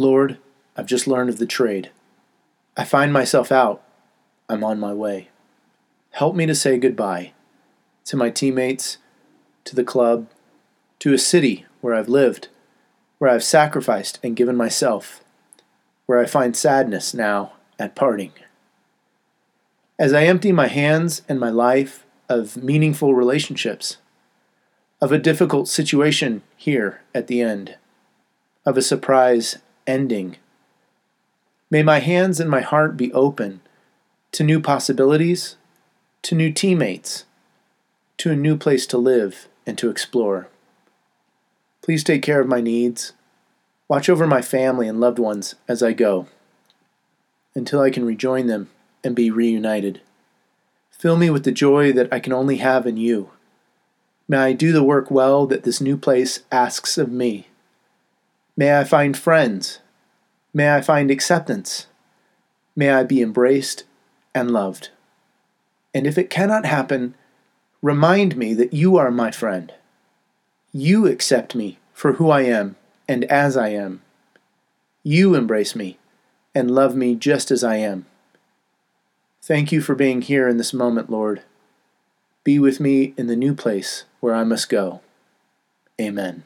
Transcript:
Lord, I've just learned of the trade. I find myself out. I'm on my way. Help me to say goodbye to my teammates, to the club, to a city where I've lived, where I've sacrificed and given myself, where I find sadness now at parting. As I empty my hands and my life of meaningful relationships, of a difficult situation here at the end, of a surprise ending, may my hands and my heart be open to new possibilities, to new teammates, to a new place to live and to explore. Please take care of my needs. Watch over my family and loved ones as I go until I can rejoin them and be reunited. Fill me with the joy that I can only have in you. May I do the work well that this new place asks of me. May I find friends. May I find acceptance. May I be embraced and loved. And if it cannot happen, remind me that you are my friend. You accept me for who I am and as I am. You embrace me and love me just as I am. Thank you for being here in this moment, Lord. Be with me in the new place where I must go. Amen.